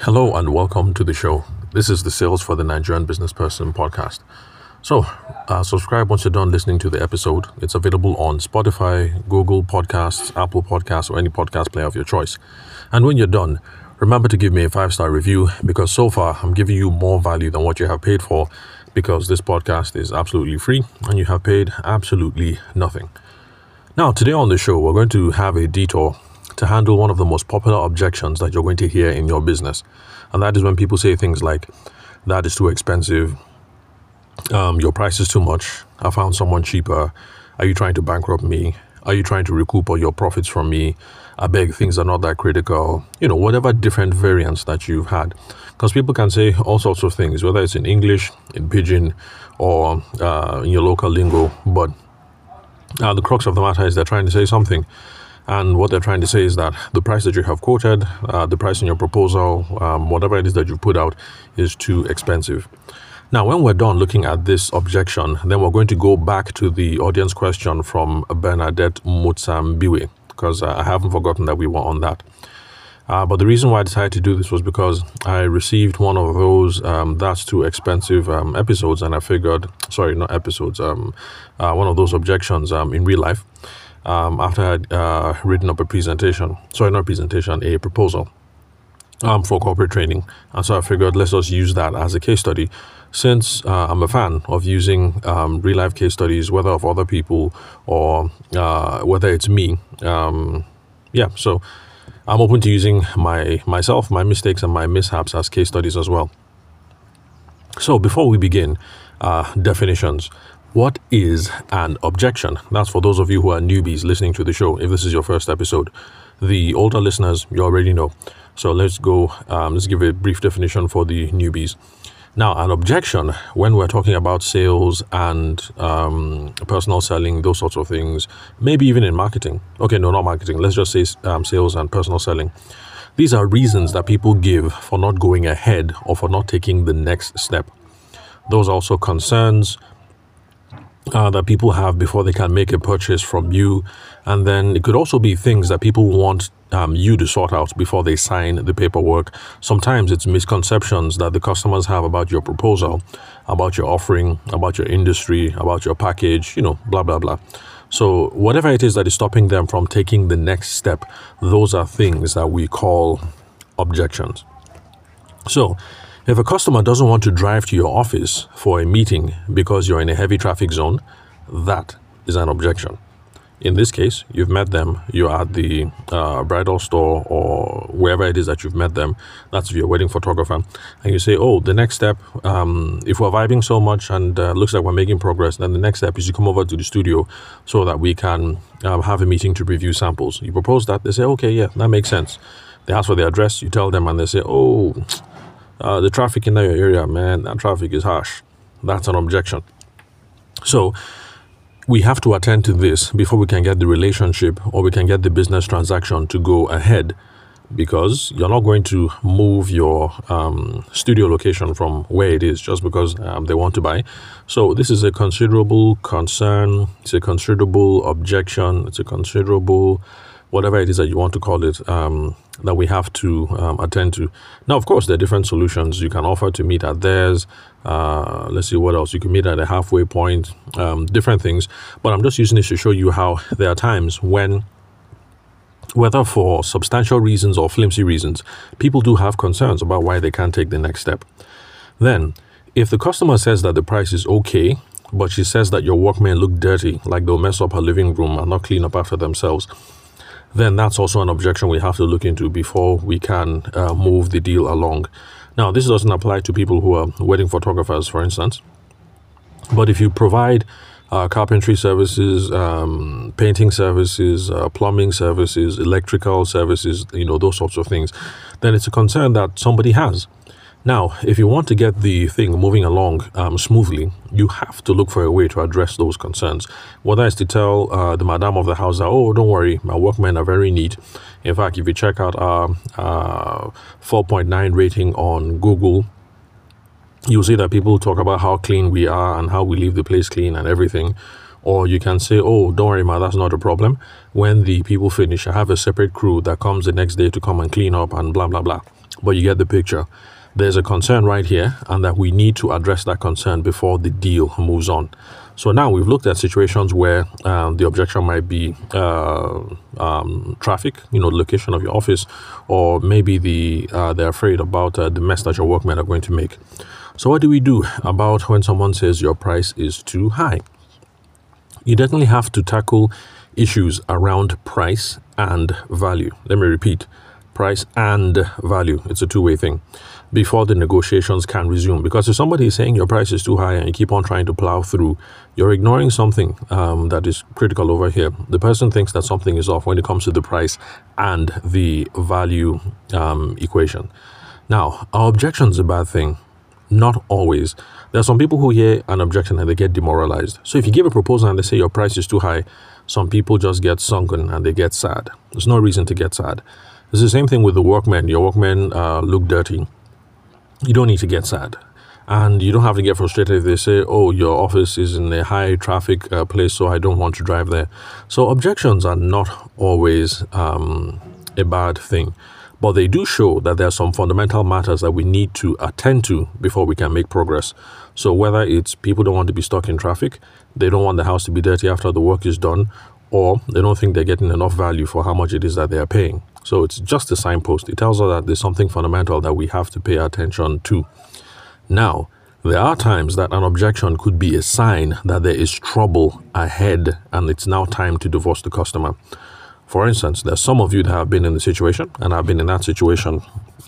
Hello and welcome to the show. This is the Sales for the Nigerian Business Person podcast. So, uh, subscribe once you're done listening to the episode. It's available on Spotify, Google Podcasts, Apple Podcasts, or any podcast player of your choice. And when you're done, remember to give me a five star review because so far I'm giving you more value than what you have paid for because this podcast is absolutely free and you have paid absolutely nothing. Now, today on the show, we're going to have a detour to handle one of the most popular objections that you're going to hear in your business. And that is when people say things like, that is too expensive, um, your price is too much, I found someone cheaper, are you trying to bankrupt me? Are you trying to recoup all your profits from me? I beg, things are not that critical. You know, whatever different variants that you've had. Because people can say all sorts of things, whether it's in English, in Pidgin, or uh, in your local lingo. But uh, the crux of the matter is they're trying to say something. And what they're trying to say is that the price that you have quoted, uh, the price in your proposal, um, whatever it is that you've put out, is too expensive. Now, when we're done looking at this objection, then we're going to go back to the audience question from Bernadette Mutsambiwe, because uh, I haven't forgotten that we were on that. Uh, but the reason why I decided to do this was because I received one of those um, that's too expensive um, episodes, and I figured, sorry, not episodes, um, uh, one of those objections um, in real life um, after I had uh, written up a presentation, sorry, not a presentation, a proposal um, for corporate training. And so I figured let's just use that as a case study. Since uh, I'm a fan of using um, real life case studies, whether of other people or uh, whether it's me, um, yeah, so I'm open to using my myself, my mistakes, and my mishaps as case studies as well. So before we begin, uh, definitions. What is an objection? That's for those of you who are newbies listening to the show, if this is your first episode. The older listeners, you already know. So let's go, um, let's give a brief definition for the newbies. Now, an objection when we're talking about sales and um, personal selling, those sorts of things, maybe even in marketing. Okay, no, not marketing. Let's just say um, sales and personal selling. These are reasons that people give for not going ahead or for not taking the next step. Those are also concerns, uh, that people have before they can make a purchase from you. And then it could also be things that people want um, you to sort out before they sign the paperwork. Sometimes it's misconceptions that the customers have about your proposal, about your offering, about your industry, about your package, you know, blah, blah, blah. So, whatever it is that is stopping them from taking the next step, those are things that we call objections. So, if a customer doesn't want to drive to your office for a meeting because you're in a heavy traffic zone, that is an objection. In this case, you've met them, you're at the uh, bridal store or wherever it is that you've met them. That's your wedding photographer. And you say, Oh, the next step, um, if we're vibing so much and uh, looks like we're making progress, then the next step is you come over to the studio so that we can um, have a meeting to review samples. You propose that, they say, Okay, yeah, that makes sense. They ask for the address, you tell them, and they say, Oh, uh, the traffic in your area, man, that traffic is harsh. That's an objection. So we have to attend to this before we can get the relationship or we can get the business transaction to go ahead because you're not going to move your um, studio location from where it is just because um, they want to buy. So, this is a considerable concern, it's a considerable objection, it's a considerable whatever it is that you want to call it, um, that we have to um, attend to. Now, of course, there are different solutions you can offer to meet at theirs. Uh, let's see what else you can meet at a halfway point, um, different things. But I'm just using this to show you how there are times when, whether for substantial reasons or flimsy reasons, people do have concerns about why they can't take the next step. Then, if the customer says that the price is okay, but she says that your workmen look dirty, like they'll mess up her living room and not clean up after themselves, then that's also an objection we have to look into before we can uh, move the deal along. Now, this doesn't apply to people who are wedding photographers, for instance. But if you provide uh, carpentry services, um, painting services, uh, plumbing services, electrical services, you know, those sorts of things, then it's a concern that somebody has. Now, if you want to get the thing moving along um, smoothly, you have to look for a way to address those concerns. Whether it's to tell uh, the madam of the house that, oh, don't worry, my workmen are very neat. In fact, if you check out our uh, 4.9 rating on Google, you'll see that people talk about how clean we are and how we leave the place clean and everything. Or you can say, oh, don't worry, ma, that's not a problem. When the people finish, I have a separate crew that comes the next day to come and clean up and blah, blah, blah. But you get the picture. There's a concern right here, and that we need to address that concern before the deal moves on. So now we've looked at situations where um, the objection might be uh, um, traffic, you know, location of your office, or maybe the uh, they're afraid about uh, the mess that your workmen are going to make. So what do we do about when someone says your price is too high? You definitely have to tackle issues around price and value. Let me repeat price and value. It's a two way thing before the negotiations can resume. Because if somebody is saying your price is too high and you keep on trying to plow through, you're ignoring something um, that is critical over here. The person thinks that something is off when it comes to the price and the value um, equation. Now, our objection is a bad thing. Not always. There are some people who hear an objection and they get demoralized. So if you give a proposal and they say your price is too high, some people just get sunken and they get sad. There's no reason to get sad. It's the same thing with the workmen. Your workmen uh, look dirty. You don't need to get sad. And you don't have to get frustrated if they say, oh, your office is in a high traffic uh, place, so I don't want to drive there. So objections are not always um, a bad thing but they do show that there are some fundamental matters that we need to attend to before we can make progress. So, whether it's people don't want to be stuck in traffic, they don't want the house to be dirty after the work is done, or they don't think they're getting enough value for how much it is that they are paying. So, it's just a signpost. It tells us that there's something fundamental that we have to pay attention to. Now, there are times that an objection could be a sign that there is trouble ahead and it's now time to divorce the customer. For instance, there's some of you that have been in the situation, and I've been in that situation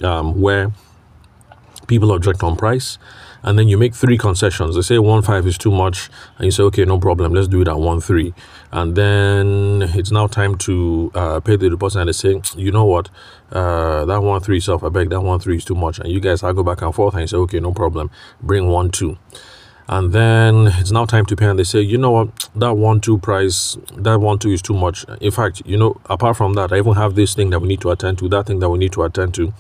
um, where people object on price, and then you make three concessions. They say one five is too much, and you say, okay, no problem, let's do it at one three, and then it's now time to uh, pay the deposit, and they say, you know what, uh, that one three self, I beg that one three is too much, and you guys I go back and forth, and you say, okay, no problem, bring one two. And then it's now time to pay and they say you know what? That one two price that one two is too much. In fact you know apart from that i even have this thing that we need to attend to that thing that we need to attend to.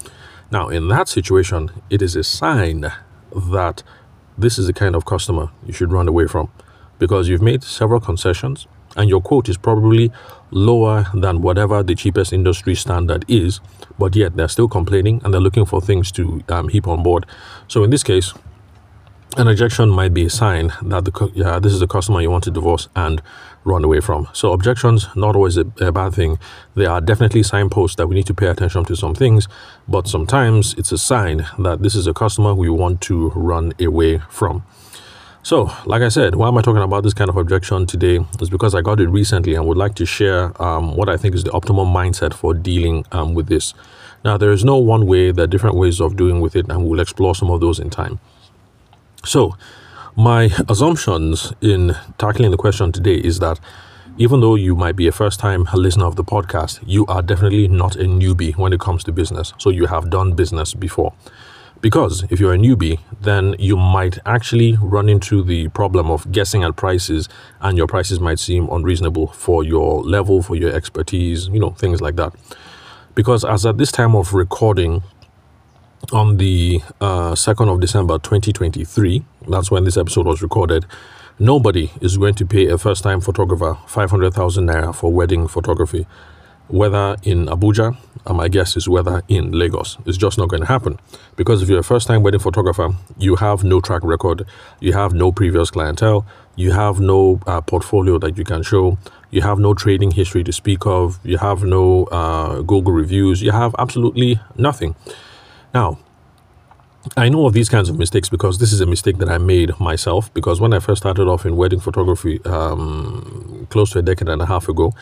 Now in that situation it is a sign that this is the kind of customer you should run away from because you've made several concessions and your quote is probably lower than whatever the cheapest industry standard is but yet they're still complaining and they're looking for things to um, heap on board. So in this case an objection might be a sign that the yeah, this is a customer you want to divorce and run away from. So objections not always a, a, bad thing. They are definitely signposts that we need to pay attention to some things, but sometimes it's a sign that this is a customer we want to run away from. So, like I said, why am I talking about this kind of objection today? Is because I got it recently and would like to share um, what I think is the optimal mindset for dealing um, with this. Now, there is no one way, there are different ways of doing with it, and we'll explore some of those in time. So, my assumptions in tackling the question today is that even though you might be a first time listener of the podcast, you are definitely not a newbie when it comes to business. So, you have done business before. Because if you're a newbie, then you might actually run into the problem of guessing at prices, and your prices might seem unreasonable for your level, for your expertise, you know, things like that. Because as at this time of recording, on the uh, 2nd of December 2023, that's when this episode was recorded, nobody is going to pay a first time photographer 500,000 naira for wedding photography. Whether in Abuja, uh, my guess is whether in Lagos. It's just not going to happen. Because if you're a first time wedding photographer, you have no track record, you have no previous clientele, you have no uh, portfolio that you can show, you have no trading history to speak of, you have no uh, Google reviews, you have absolutely nothing. Now, I know of these kinds of mistakes because this is a mistake that I made myself. Because when I first started off in wedding photography um, close to a decade and a half ago,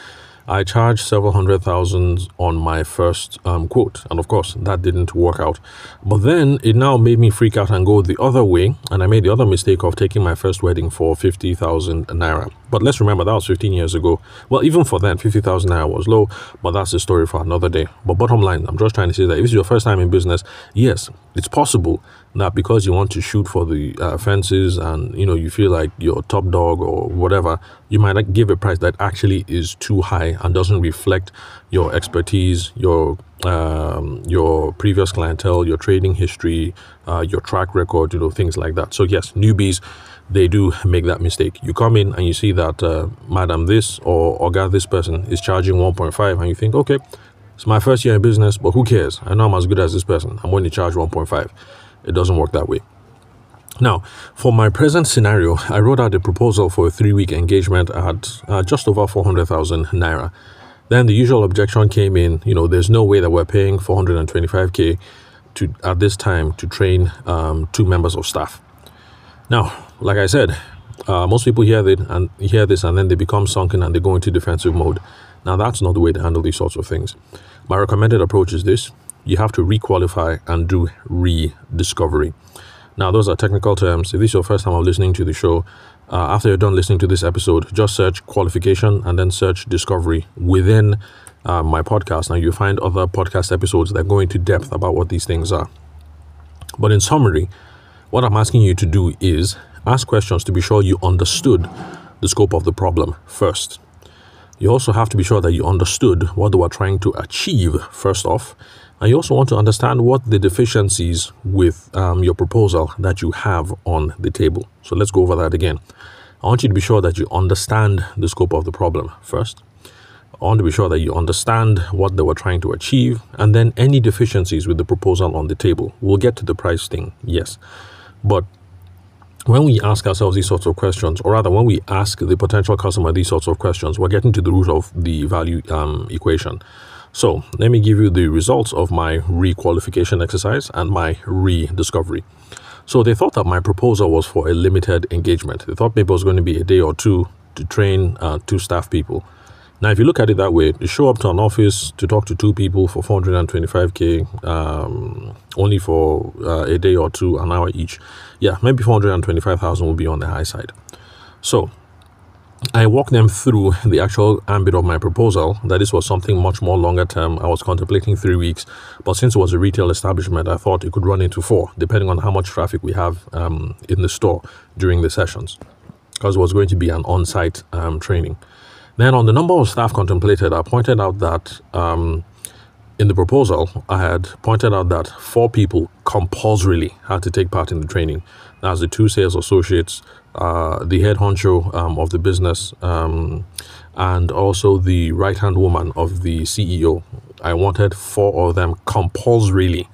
I charged several hundred thousands on my first um, quote. And of course, that didn't work out. But then it now made me freak out and go the other way. And I made the other mistake of taking my first wedding for 50,000 naira. But let's remember that was 15 years ago. Well, even for then, 50,000 naira was low, but that's a story for another day. But bottom line, I'm just trying to say that if it's your first time in business, yes, it's possible that because you want to shoot for the uh, fences and you know you feel like you're top dog or whatever, you might give a price that actually is too high and doesn't reflect your expertise, your um, your previous clientele, your trading history, uh, your track record, you know, things like that. So yes, newbies they do make that mistake. You come in and you see that uh, Madam this or Oga this person is charging 1.5, and you think, okay, it's my first year in business, but who cares? I know I'm as good as this person. I'm going to charge 1.5. It doesn't work that way. Now, for my present scenario, I wrote out a proposal for a three week engagement at uh, just over 400,000 naira. Then the usual objection came in you know, there's no way that we're paying 425k to, at this time to train um, two members of staff. Now, like I said, uh, most people hear this and hear this and then they become sunken and they go into defensive mode. Now, that's not the way to handle these sorts of things. My recommended approach is this you have to requalify and do rediscovery. Now, those are technical terms. If this is your first time of listening to the show, uh, after you're done listening to this episode, just search qualification and then search discovery within uh, my podcast. Now, you'll find other podcast episodes that go into depth about what these things are. But in summary, what I'm asking you to do is ask questions to be sure you understood the scope of the problem first. You also have to be sure that you understood what they were trying to achieve first off, you also want to understand what the deficiencies with um, your proposal that you have on the table. So let's go over that again. I want you to be sure that you understand the scope of the problem first. I want to be sure that you understand what they were trying to achieve and then any deficiencies with the proposal on the table. We'll get to the price thing, yes. But when we ask ourselves these sorts of questions, or rather, when we ask the potential customer these sorts of questions, we're getting to the root of the value um, equation. So let me give you the results of my requalification exercise and my rediscovery. So they thought that my proposal was for a limited engagement. They thought maybe it was going to be a day or two to train uh, two staff people. Now, if you look at it that way, to show up to an office to talk to two people for 425k, um, only for uh, a day or two, an hour each, yeah, maybe 425,000 will be on the high side. So I walked them through the actual ambit of my proposal that this was something much more longer term. I was contemplating three weeks, but since it was a retail establishment, I thought it could run into four, depending on how much traffic we have um, in the store during the sessions, because it was going to be an on site um, training. Then, on the number of staff contemplated, I pointed out that um, in the proposal, I had pointed out that four people compulsorily had to take part in the training. As the two sales associates, uh, the head honcho um, of the business, um, and also the right hand woman of the CEO. I wanted four of them compulsorily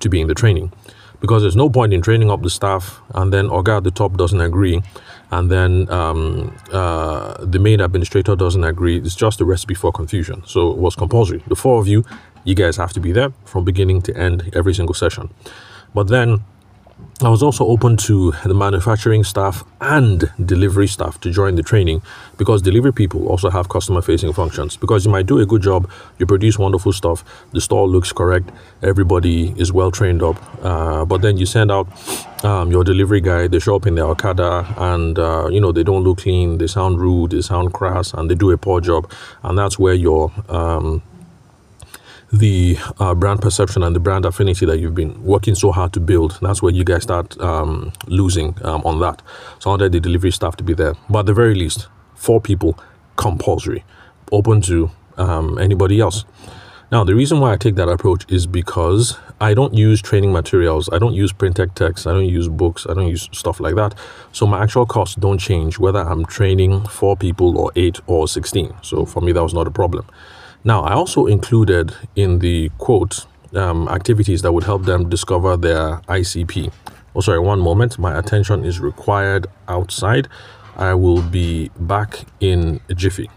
to be in the training because there's no point in training up the staff and then Oga at the top doesn't agree and then um, uh, the main administrator doesn't agree. It's just a recipe for confusion. So it was compulsory. The four of you, you guys have to be there from beginning to end every single session. But then I was also open to the manufacturing staff and delivery staff to join the training because delivery people also have customer facing functions. Because you might do a good job, you produce wonderful stuff, the store looks correct, everybody is well trained up, uh, but then you send out um, your delivery guy, they show up in their Okada and uh, you know they don't look clean, they sound rude, they sound crass, and they do a poor job, and that's where your um, the uh, brand perception and the brand affinity that you've been working so hard to build. That's where you guys start um, losing um, on that. So I wanted the delivery staff to be there. But at the very least, four people compulsory, open to um, anybody else. Now, the reason why I take that approach is because I don't use training materials. I don't use printed texts. I don't use books. I don't use stuff like that. So my actual costs don't change whether I'm training four people or eight or 16. So for me, that was not a problem. Now, I also included in the quote um, activities that would help them discover their ICP. Oh, sorry, one moment. My attention is required outside. I will be back in a jiffy.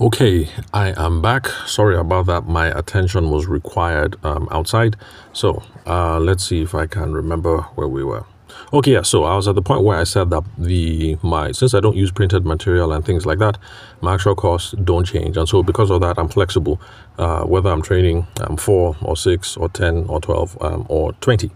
Okay, I am back. Sorry about that. My attention was required um, outside. So uh, let's see if I can remember where we were. Okay, yeah. So I was at the point where I said that the my since I don't use printed material and things like that, my actual costs don't change, and so because of that, I'm flexible. Uh, whether I'm training um, four or six or ten or twelve um, or twenty.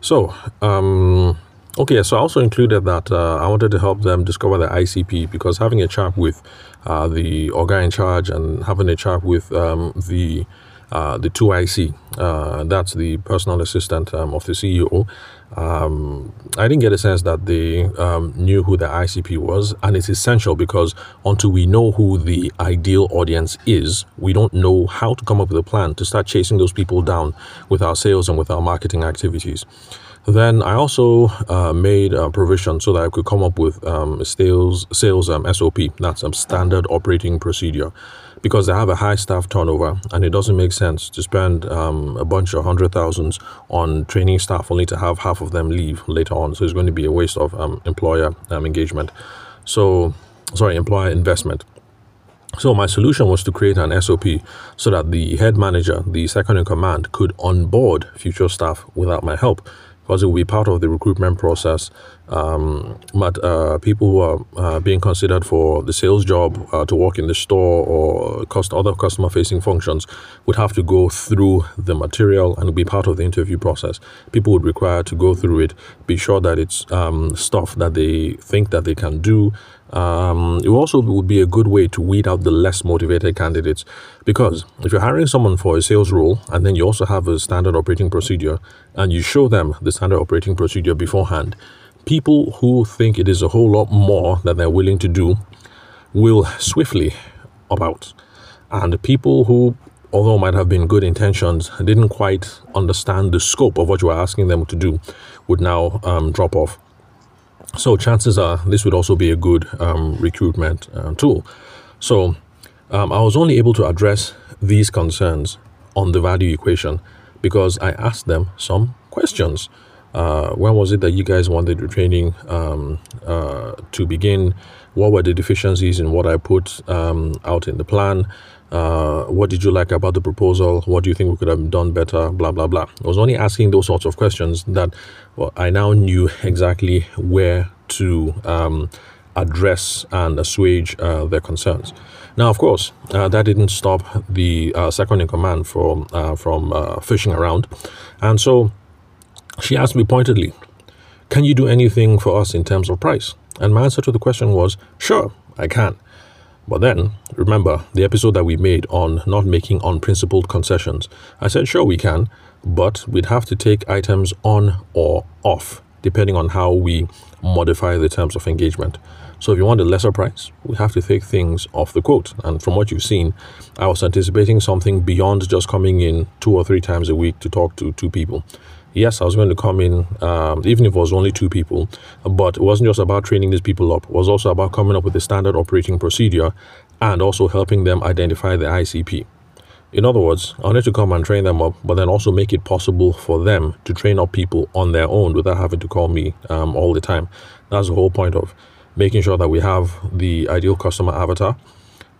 So um, okay, so I also included that uh, I wanted to help them discover the ICP because having a chat with uh, the guy in charge and having a chat with um, the uh, the 2IC. Uh, that's the personal assistant um, of the CEO. Um, I didn't get a sense that they um, knew who the ICP was, and it's essential because until we know who the ideal audience is, we don't know how to come up with a plan to start chasing those people down with our sales and with our marketing activities. Then I also uh, made a provision so that I could come up with um, sales sales um, SOP. That's a standard operating procedure because they have a high staff turnover and it doesn't make sense to spend um, a bunch of hundred thousands on training staff only to have half of them leave later on. So it's going to be a waste of um, employer um, engagement. So, sorry, employer investment. So my solution was to create an SOP so that the head manager, the second in command, could onboard future staff without my help because it will be part of the recruitment process. Um, but uh, people who are uh, being considered for the sales job uh, to work in the store or cost other customer facing functions would have to go through the material and be part of the interview process. People would require to go through it, be sure that it's um, stuff that they think that they can do, um, it also would be a good way to weed out the less motivated candidates because if you're hiring someone for a sales role and then you also have a standard operating procedure and you show them the standard operating procedure beforehand, people who think it is a whole lot more than they're willing to do will swiftly about. And people who, although might have been good intentions, didn't quite understand the scope of what you are asking them to do would now um, drop off. So chances are this would also be a good um, recruitment uh, tool. So um, I was only able to address these concerns on the value equation because I asked them some questions. Uh, when was it that you guys wanted the training um, uh, to begin? What were the deficiencies in what I put um, out in the plan? Uh, what did you like about the proposal? What do you think we could have done better? Blah, blah, blah. I was only asking those sorts of questions that well, I now knew exactly where to um, address and assuage uh, their concerns. Now, of course, uh, that didn't stop the uh, second in command from, uh, from uh, fishing around. And so she asked me pointedly, Can you do anything for us in terms of price? And my answer to the question was, Sure, I can. But then, remember the episode that we made on not making unprincipled concessions. I said, sure, we can, but we'd have to take items on or off, depending on how we modify the terms of engagement. So if you want a lesser price, we have to take things off the quote. And from what you've seen, I was anticipating something beyond just coming in two or three times a week to talk to two people yes, I was going to come in, um, even if it was only two people, but it wasn't just about training these people up. It was also about coming up with a standard operating procedure and also helping them identify the ICP. In other words, I wanted to come and train them up, but then also make it possible for them to train up people on their own without having to call me um, all the time. That's the whole point of making sure that we have the ideal customer avatar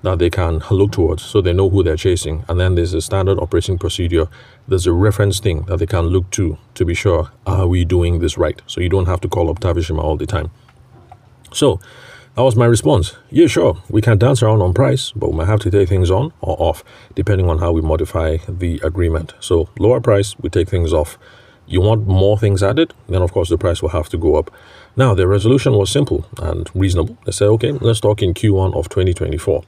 that they can look towards so they know who they're chasing. And then there's a standard operating procedure. There's a reference thing that they can look to to be sure, are we doing this right? So you don't have to call up Tavishima all the time. So that was my response. Yeah, sure, we can dance around on price, but we might have to take things on or off depending on how we modify the agreement. So lower price, we take things off. You want more things added, then of course the price will have to go up. Now, the resolution was simple and reasonable. They said, okay, let's talk in Q1 of 2024.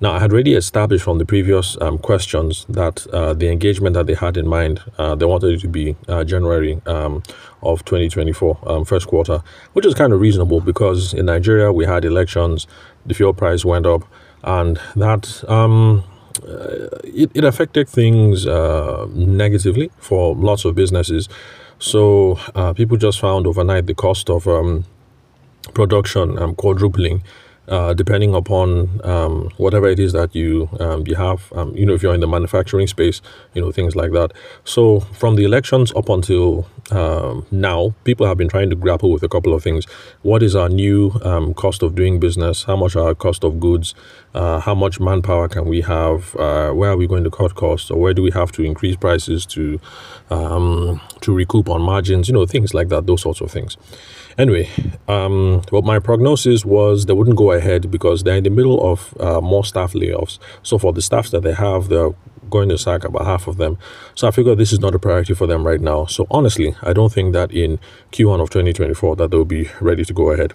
Now, I had already established from the previous um, questions that uh, the engagement that they had in mind, uh, they wanted it to be uh, January um, of 2024, um, first quarter, which is kind of reasonable because in Nigeria we had elections, the fuel price went up, and that um, uh, it, it affected things uh, negatively for lots of businesses. So uh, people just found overnight the cost of um, production um, quadrupling uh, depending upon um, whatever it is that you um, you have. Um, you know, if you're in the manufacturing space, you know things like that. So from the elections up until um, now, people have been trying to grapple with a couple of things. What is our new um, cost of doing business? How much are our cost of goods? Uh, how much manpower can we have? Uh, where are we going to cut costs, or where do we have to increase prices to um, to recoup on margins? You know, things like that. Those sorts of things. Anyway, um, well, my prognosis was they wouldn't go ahead because they're in the middle of uh, more staff layoffs. So for the staffs that they have, they're going to sack about half of them. So I figure this is not a priority for them right now. So honestly, I don't think that in Q1 of 2024 that they'll be ready to go ahead.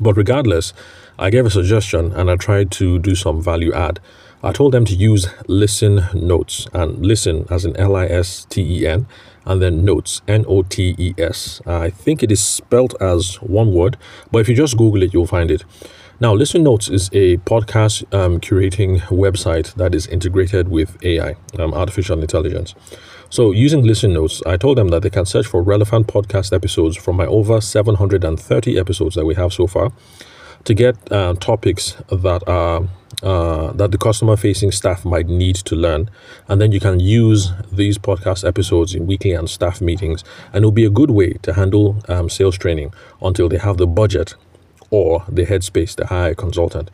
But regardless, I gave a suggestion and I tried to do some value add. I told them to use listen notes and listen as in L I S T E N and then notes N O T E S. I think it is spelt as one word, but if you just Google it, you'll find it. Now, Listen Notes is a podcast um, curating website that is integrated with AI, um, artificial intelligence. So, using Listen Notes, I told them that they can search for relevant podcast episodes from my over 730 episodes that we have so far to get uh, topics that are uh, that the customer facing staff might need to learn. And then you can use these podcast episodes in weekly and staff meetings. And it'll be a good way to handle um, sales training until they have the budget or the headspace to hire a consultant.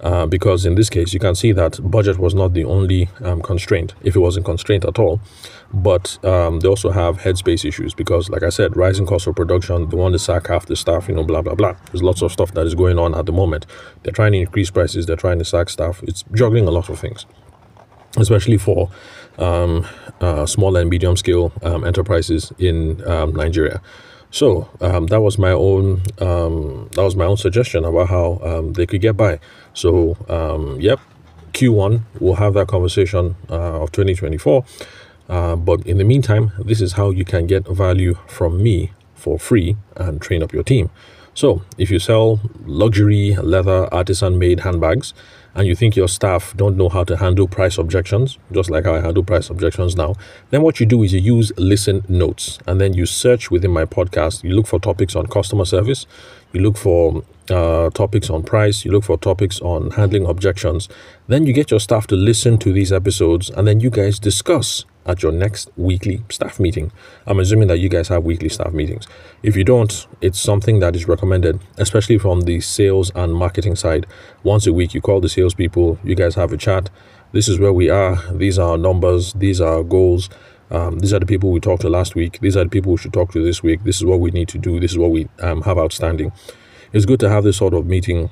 Uh, because in this case, you can see that budget was not the only um, constraint, if it wasn't constraint at all. But um, they also have headspace issues because, like I said, rising cost of production, they want to sack half the staff, you know, blah, blah, blah. There's lots of stuff that is going on at the moment. They're trying to increase prices, they're trying to sack staff. It's juggling a lot of things, especially for um, uh, small and medium scale um, enterprises in um, Nigeria. So um, that was my own um, that was my own suggestion about how they could get by. So yep, Q1 we'll have that conversation uh, of 2024. Uh, but in the meantime, this is how you can get value from me for free and train up your team. So if you sell luxury leather artisan made handbags and you think your staff don't know how to handle price objections, just like how I handle price objections now, then what you do is you use listen notes and then you search within my podcast. You look for topics on customer service, you look for uh, topics on price, you look for topics on handling objections. Then you get your staff to listen to these episodes and then you guys discuss at your next weekly staff meeting. I'm assuming that you guys have weekly staff meetings. If you don't, it's something that is recommended, especially from the sales and marketing side. Once a week, you call the salespeople, you guys have a chat. This is where we are. These are our numbers. These are our goals. Um, these are the people we talked to last week. These are the people we should talk to this week. This is what we need to do. This is what we um, have outstanding. It's good to have this sort of meeting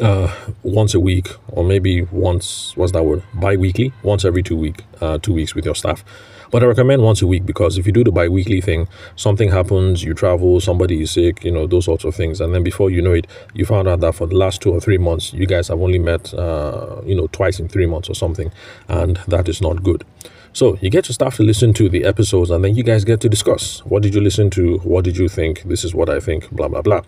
uh, once a week or maybe once what's that word? Bi-weekly once every two week uh, two weeks with your staff. But i recommend once a week because if you do the bi-weekly thing something happens you travel somebody is sick you know those sorts of things. And then before you know it you found out that for the last two or three months you guys have only met uh, you know twice in three months or something. And that is not good. So you get your staff to listen to the episodes and then you guys get to discuss. What did you listen to? What did you think? This is what i think blah blah blah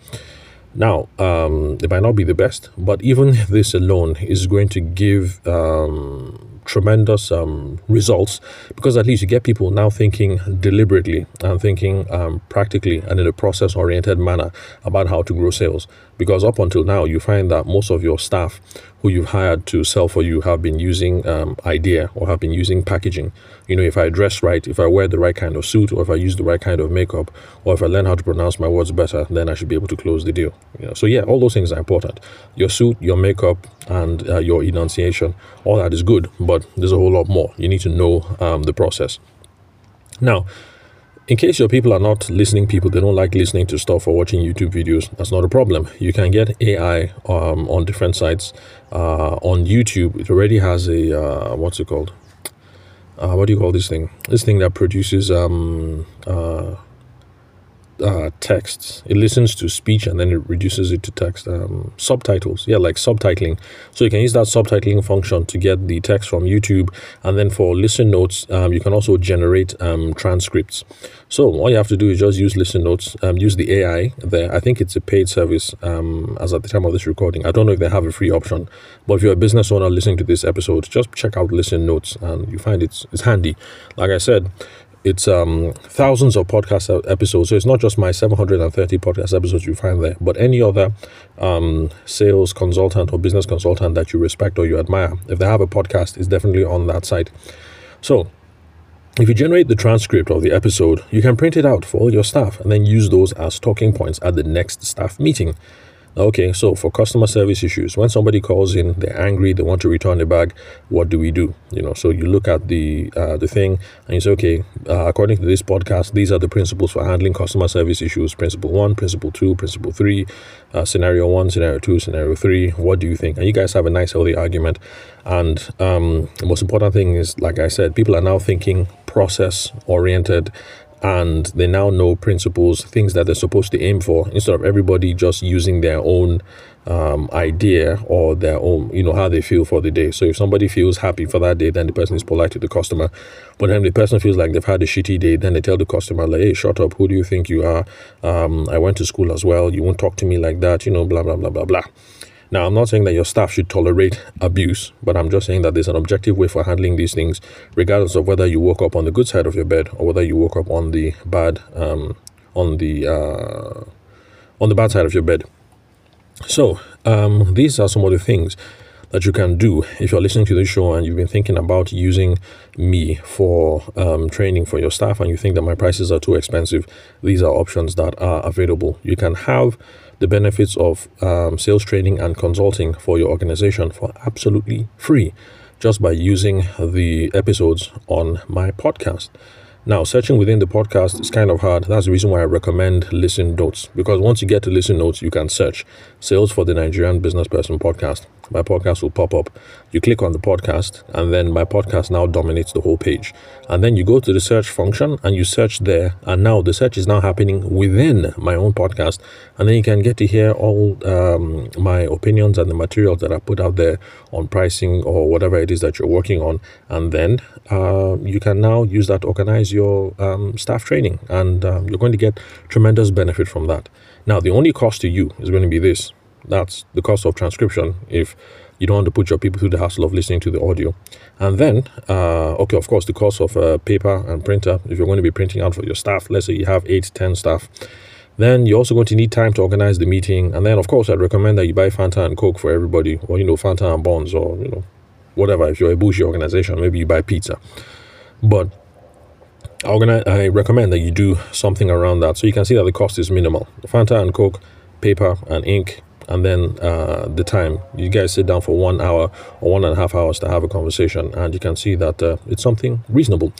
now, um, it might not be the best, but even this alone is going to give um, tremendous um, results because at least you get people now thinking deliberately and thinking um, practically and in a process oriented manner about how to grow sales. Because up until now, you find that most of your staff who you've hired to sell for you have been using um, idea or have been using packaging. You know, if I dress right, if I wear the right kind of suit, or if I use the right kind of makeup, or if I learn how to pronounce my words better, then I should be able to close the deal. You know, so yeah, all those things are important. Your suit, your makeup, and uh, your enunciation, all that is good, but there's a whole lot more. You need to know um, the process. Now, in case your people are not listening people, they don't like listening to stuff or watching YouTube videos, that's not a problem. You can get AI um, on different sites. Uh, on YouTube, it already has a, uh, what's it called? Uh, what do you call this thing? This thing that produces um, uh, texts. It listens to speech and then it reduces it to text. Um, subtitles, yeah, like subtitling. So you can use that subtitling function to get the text from YouTube. And then for listen notes, um, you can also generate um, transcripts. So all you have to do is just use listen notes, um, use the AI there. I think it's a paid service um, as at the time of this recording. I don't know if they have a free option, but if you're a business owner listening to this episode, just check out listen notes and you find it's, it's handy. Like I said, it's um, thousands of podcast episodes. So it's not just my 730 podcast episodes you find there, but any other um, sales consultant or business consultant that you respect or you admire. If they have a podcast, it's definitely on that site. So if you generate the transcript of the episode, you can print it out for all your staff and then use those as talking points at the next staff meeting. Okay, so for customer service issues, when somebody calls in, they're angry, they want to return the bag, what do we do? You know, so you look at the uh, the thing and you say, okay, uh, according to this podcast, these are the principles for handling customer service issues. Principle one, principle two, principle three, uh, scenario one, scenario two, scenario three. What do you think? And you guys have a nice, healthy argument. And um, the most important thing is, like I said, people are now thinking process oriented and they now know principles, things that they're supposed to aim for, instead of everybody just using their own um, idea or their own, you know, how they feel for the day. So if somebody feels happy for that day, then the person is polite to the customer. But then the person feels like they've had a shitty day, then they tell the customer, like, hey, shut up. Who do you think you are? Um, I went to school as well. You won't talk to me like that, you know, blah, blah, blah, blah, blah. Now, I'm not saying that your staff should tolerate abuse, but I'm just saying that there's an objective way for handling these things, regardless of whether you woke up on the good side of your bed or whether you woke up on the bad, um, on the uh, on the bad side of your bed. So, um, these are some of the things that you can do if you're listening to this show and you've been thinking about using me for um, training for your staff and you think that my prices are too expensive. These are options that are available. You can have the benefits of um, sales training and consulting for your organization for absolutely free just by using the episodes on my podcast. Now, searching within the podcast is kind of hard. That's the reason why I recommend Listen Notes because once you get to Listen Notes, you can search Sales for the Nigerian Business Person podcast. My podcast will pop up. You click on the podcast, and then my podcast now dominates the whole page. And then you go to the search function and you search there. And now the search is now happening within my own podcast. And then you can get to hear all um, my opinions and the materials that I put out there on pricing or whatever it is that you're working on. And then uh, you can now use that to organize your um, staff training. And um, you're going to get tremendous benefit from that. Now, the only cost to you is going to be this that's the cost of transcription if you don't want to put your people through the hassle of listening to the audio. And then, uh, okay, of course, the cost of uh, paper and printer, if you're going to be printing out for your staff, let's say you have eight, ten staff, then you're also going to need time to organize the meeting. And then, of course, I'd recommend that you buy Fanta and Coke for everybody, or, you know, Fanta and Bonds, or, you know, whatever. If you're a bougie organization, maybe you buy pizza. But I, recommend that you do something around that so you can see that the cost is minimal. Fanta and Coke, paper and ink, and then uh, the time. You guys sit down for one hour or one and a half hours to have a conversation and you can see that uh, it's something reasonable.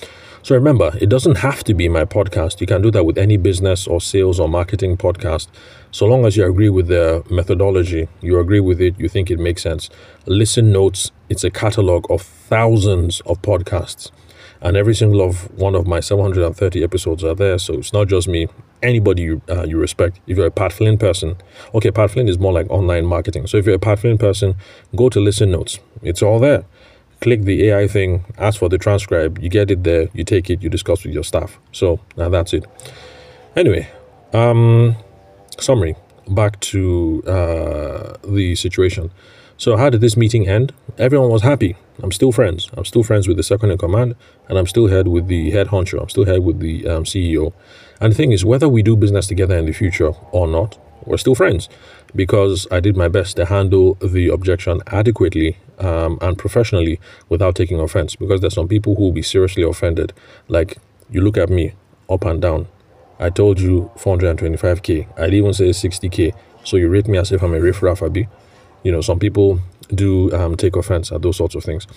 So remember it doesn't have to be my podcast. You can do that with any business or sales or marketing podcast. So long as you agree with the methodology you agree with it you think it makes sense. Listen notes it's a catalog of thousands of podcasts and every single of one of my 730 episodes are there so it's not just me anybody you, uh, you respect. If you're a Pat Flynn person, okay, Pat Flynn is more like online marketing. So if you're a Pat Flynn person, go to Listen Notes. It's all there. Click the AI thing, ask for the transcribe, you get it there, you take it, you discuss with your staff. So now that's it. Anyway, um, summary. Back to uh, the situation. So how did this meeting end? Everyone was happy. I'm still friends. I'm still friends with the second in command, and I'm still head with the head honcho. I'm still head with the um, CEO. And the thing is, whether we do business together in the future or not, we're still friends because I did my best to handle the objection adequately um, and professionally without taking offense. Because there's some people who will be seriously offended. Like, you look at me up and down. I told you 425k. I'd even say 60k. So you rate me as if I'm a riffraff, Abi. You know, some people do um, take offense at those sorts of things.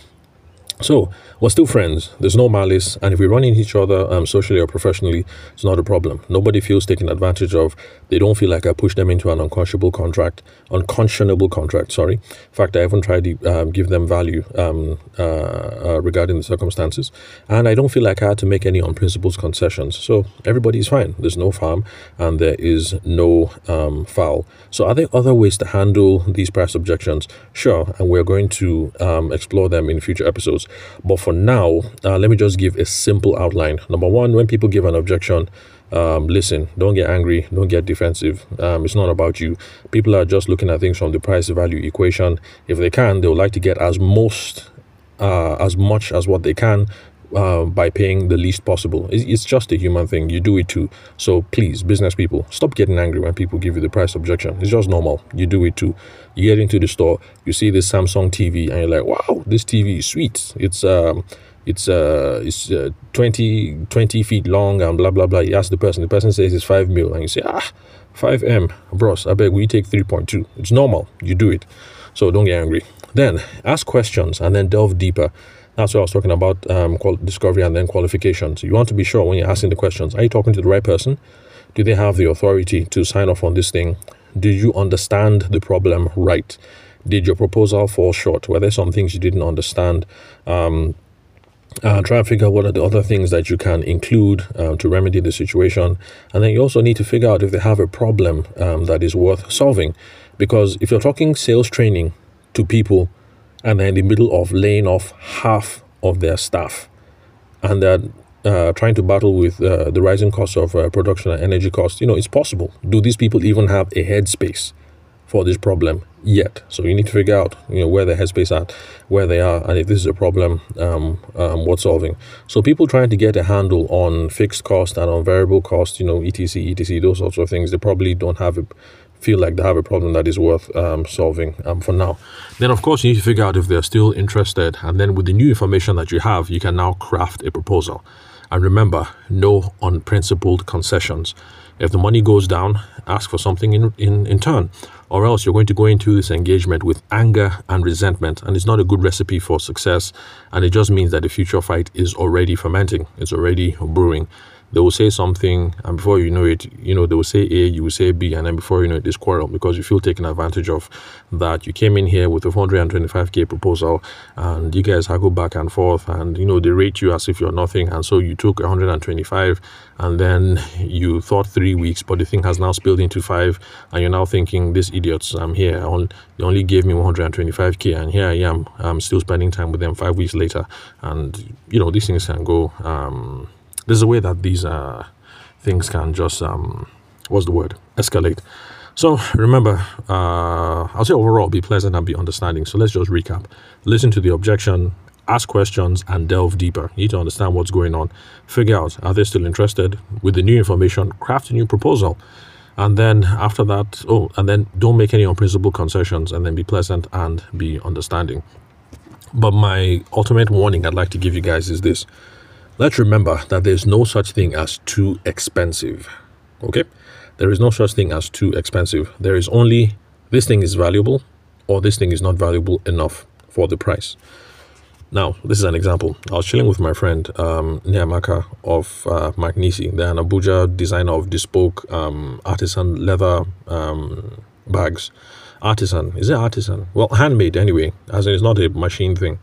So we're still friends. There's no malice, and if we run into each other um, socially or professionally, it's not a problem. Nobody feels taken advantage of. They don't feel like I pushed them into an unconscionable contract, unconscionable contract. Sorry. In fact, I haven't tried to um, give them value um, uh, uh, regarding the circumstances, and I don't feel like I had to make any unprincipled concessions. So everybody is fine. There's no farm, and there is no um, foul. So are there other ways to handle these price objections? Sure, and we're going to um, explore them in future episodes. But for now, uh, let me just give a simple outline. Number one, when people give an objection, um, listen, don't get angry, don't get defensive. Um, it's not about you. People are just looking at things from the price value equation. If they can, they would like to get as most, uh, as much as what they can uh, by paying the least possible. It's, it's, just a human thing. You do it too. So please, business people, stop getting angry when people give you the price objection. It's just normal. You do it too. You get into the store, you see this Samsung TV, and you're like, wow, this TV is sweet. It's um, it's uh, it's uh, 20, 20 feet long and blah blah blah. You ask the person. The person says it's five mil, and you say, ah, five m, bros. I beg, we take three point two. It's normal. You do it. So don't get angry. Then ask questions and then delve deeper. That's what I was talking about um, discovery and then qualifications. You want to be sure when you're asking the questions are you talking to the right person? Do they have the authority to sign off on this thing? Do you understand the problem right? Did your proposal fall short? Were there some things you didn't understand? Um, uh, try and figure out what are the other things that you can include uh, to remedy the situation. And then you also need to figure out if they have a problem um, that is worth solving Because if you're talking sales training to people and they're in the middle of laying off half of their staff and they're uh, trying to battle with uh, the rising cost of uh, production and energy costs, you know, it's possible. Do these people even have a headspace for this problem yet? So you need to figure out, you know, where their headspace at, where they are, and if this is a problem, um, um, what's solving. So people trying to get a handle on fixed cost and on variable cost, you know, etc, etc, those sorts of things, they probably don't have a feel like they have a problem that is worth um, solving um, for now. Then, of course, you need to figure out if they're still interested. And then, with the new information that you have, you can now craft a proposal. And remember, no unprincipled concessions. If the money goes down, ask for something in, in, in turn, or else you're going to go into this engagement with anger and resentment. And it's not a good recipe for success. And it just means that the future fight is already fermenting, it's already brewing they will say something and before you know it you know they will say a you will say b and then before you know it this quarrel because you feel taken advantage of that. You came in here with a 125k proposal and you guys haggle back and forth and you know they rate you as if you're nothing and so you took 125 and then you thought three weeks but the thing has now spilled into five and you're now thinking these idiots i'm here. They only gave me 125k and here i am. I'm still spending time with them five weeks later. And you know these things can go um there's a way that these uh, things can just um, what's the word escalate. So remember, uh, I'll say overall, be pleasant and be understanding. So let's just recap: listen to the objection, ask questions, and delve deeper. You need to understand what's going on. Figure out are they still interested with the new information. Craft a new proposal. And then after that, oh, and then don't make any unprincipled concessions and then be pleasant and be understanding. But my ultimate warning I'd like to give you guys is this Let's remember that there's no such thing as too expensive. Okay? There is no such thing as too expensive. There is only this thing is valuable or this thing is not valuable enough for the price. Now, this is an example. I was chilling with my friend um, Niamaka of uh, Magnisi. They're an Abuja designer of bespoke um, artisan leather um, bags. Artisan. Is it artisan? Well, handmade anyway, as in it's not a machine thing.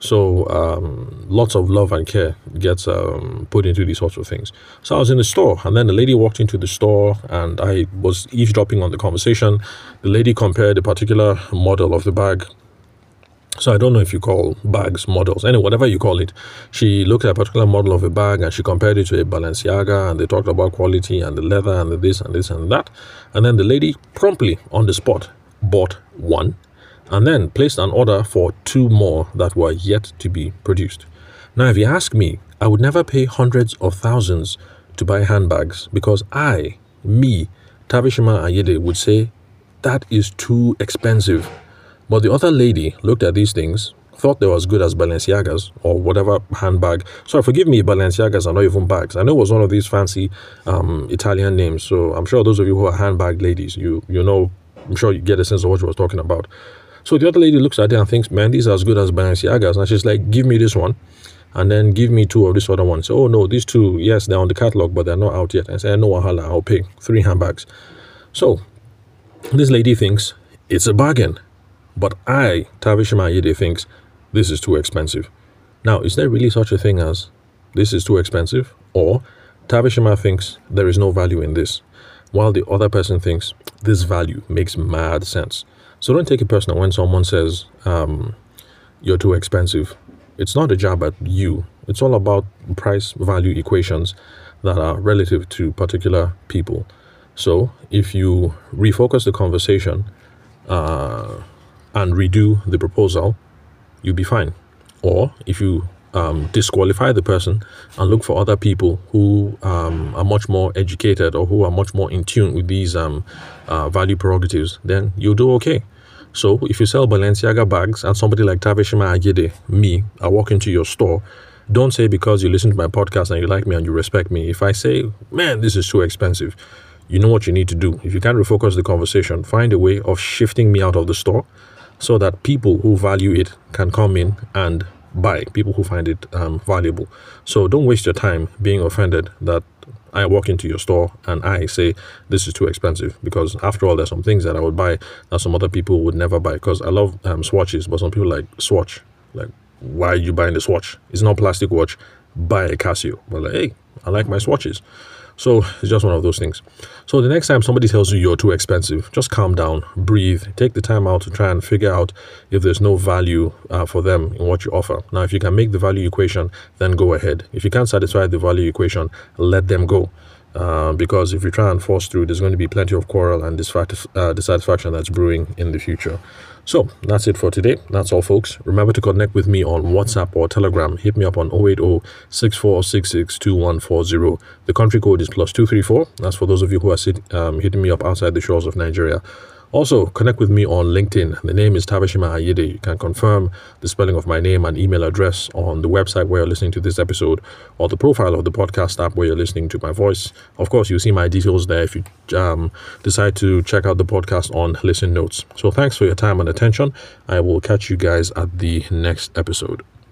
So um, lots of love and care gets um, put into these sorts of things. So I was in the store, and then the lady walked into the store, and I was eavesdropping on the conversation. The lady compared a particular model of the bag. So I don't know if you call bags models, anyway, whatever you call it. She looked at a particular model of a bag and she compared it to a Balenciaga, and they talked about quality and the leather and the this and this and that. And then the lady promptly on the spot bought one and then placed an order for two more that were yet to be produced. Now, if you ask me, I would never pay hundreds of thousands to buy handbags because I, me, Tavishima Ayede, would say that is too expensive. But the other lady looked at these things, thought they were as good as Balenciagas or whatever handbag. Sorry, forgive me, Balenciagas are not even bags. I know it was one of these fancy um, Italian names. So I'm sure those of you who are handbag ladies, you you know, I'm sure you get a sense of what she was talking about. So the other lady looks at it and thinks, man, these are as good as Balenciagas. And she's like, give me this one. And then give me two of this other one. So, oh no, these two, yes, they're on the catalog, but they're not out yet. And I say, no, wahala, I'll pay three handbags. So this lady thinks it's a bargain. But I, Tavishima Yede, thinks this is too expensive. Now, is there really such a thing as this is too expensive? Or Tavishima thinks there is no value in this, while the other person thinks this value makes mad sense. So don't take it personal when someone says um, you're too expensive. It's not a jab at you. It's all about price value equations that are relative to particular people. So if you refocus the conversation uh, and redo the proposal, you'll be fine. Or if you um, disqualify the person and look for other people who um, are much more educated or who are much more in tune with these um, uh, value prerogatives, then you'll do okay. So if you sell Balenciaga bags and somebody like Tavishima Ayede, me, I walk into your store, don't say because you listen to my podcast and you like me and you respect me. If I say, man, this is too expensive, you know what you need to do. If you can't refocus the conversation, find a way of shifting me out of the store so that people who value it can come in and buy, people who find it um, valuable. So don't waste your time being offended that I walk into your store and I say this is too expensive because after all, there's some things that I would buy that some other people would never buy. Because I love um, swatches, but some people like Swatch. Like, why are you buying the Swatch? It's not plastic watch. Buy a Casio. But like, hey, I like my swatches. So it's just one of those things. So the next time somebody tells you you're too expensive, just calm down, breathe, take the time out to try and figure out if there's no value uh, for them in what you offer. Now, if you can make the value equation, then go ahead. If you can't satisfy the value equation, let them go. Uh, because if you try and force through, there's going to be plenty of quarrel and uh, dissatisfaction that's brewing in the future. So that's it for today. That's all, folks. Remember to connect with me on WhatsApp or Telegram. Hit me up on 080 The country code is plus 234. That's for those of you who are sit, um, hitting me up outside the shores of Nigeria. Also, connect with me on LinkedIn. The name is Tavishima Ayede. You can confirm the spelling of my name and email address on the website where you're listening to this episode or the profile of the podcast app where you're listening to my voice. Of course, you'll see my details there if you um, decide to check out the podcast on Listen Notes. So, thanks for your time and attention. I will catch you guys at the next episode.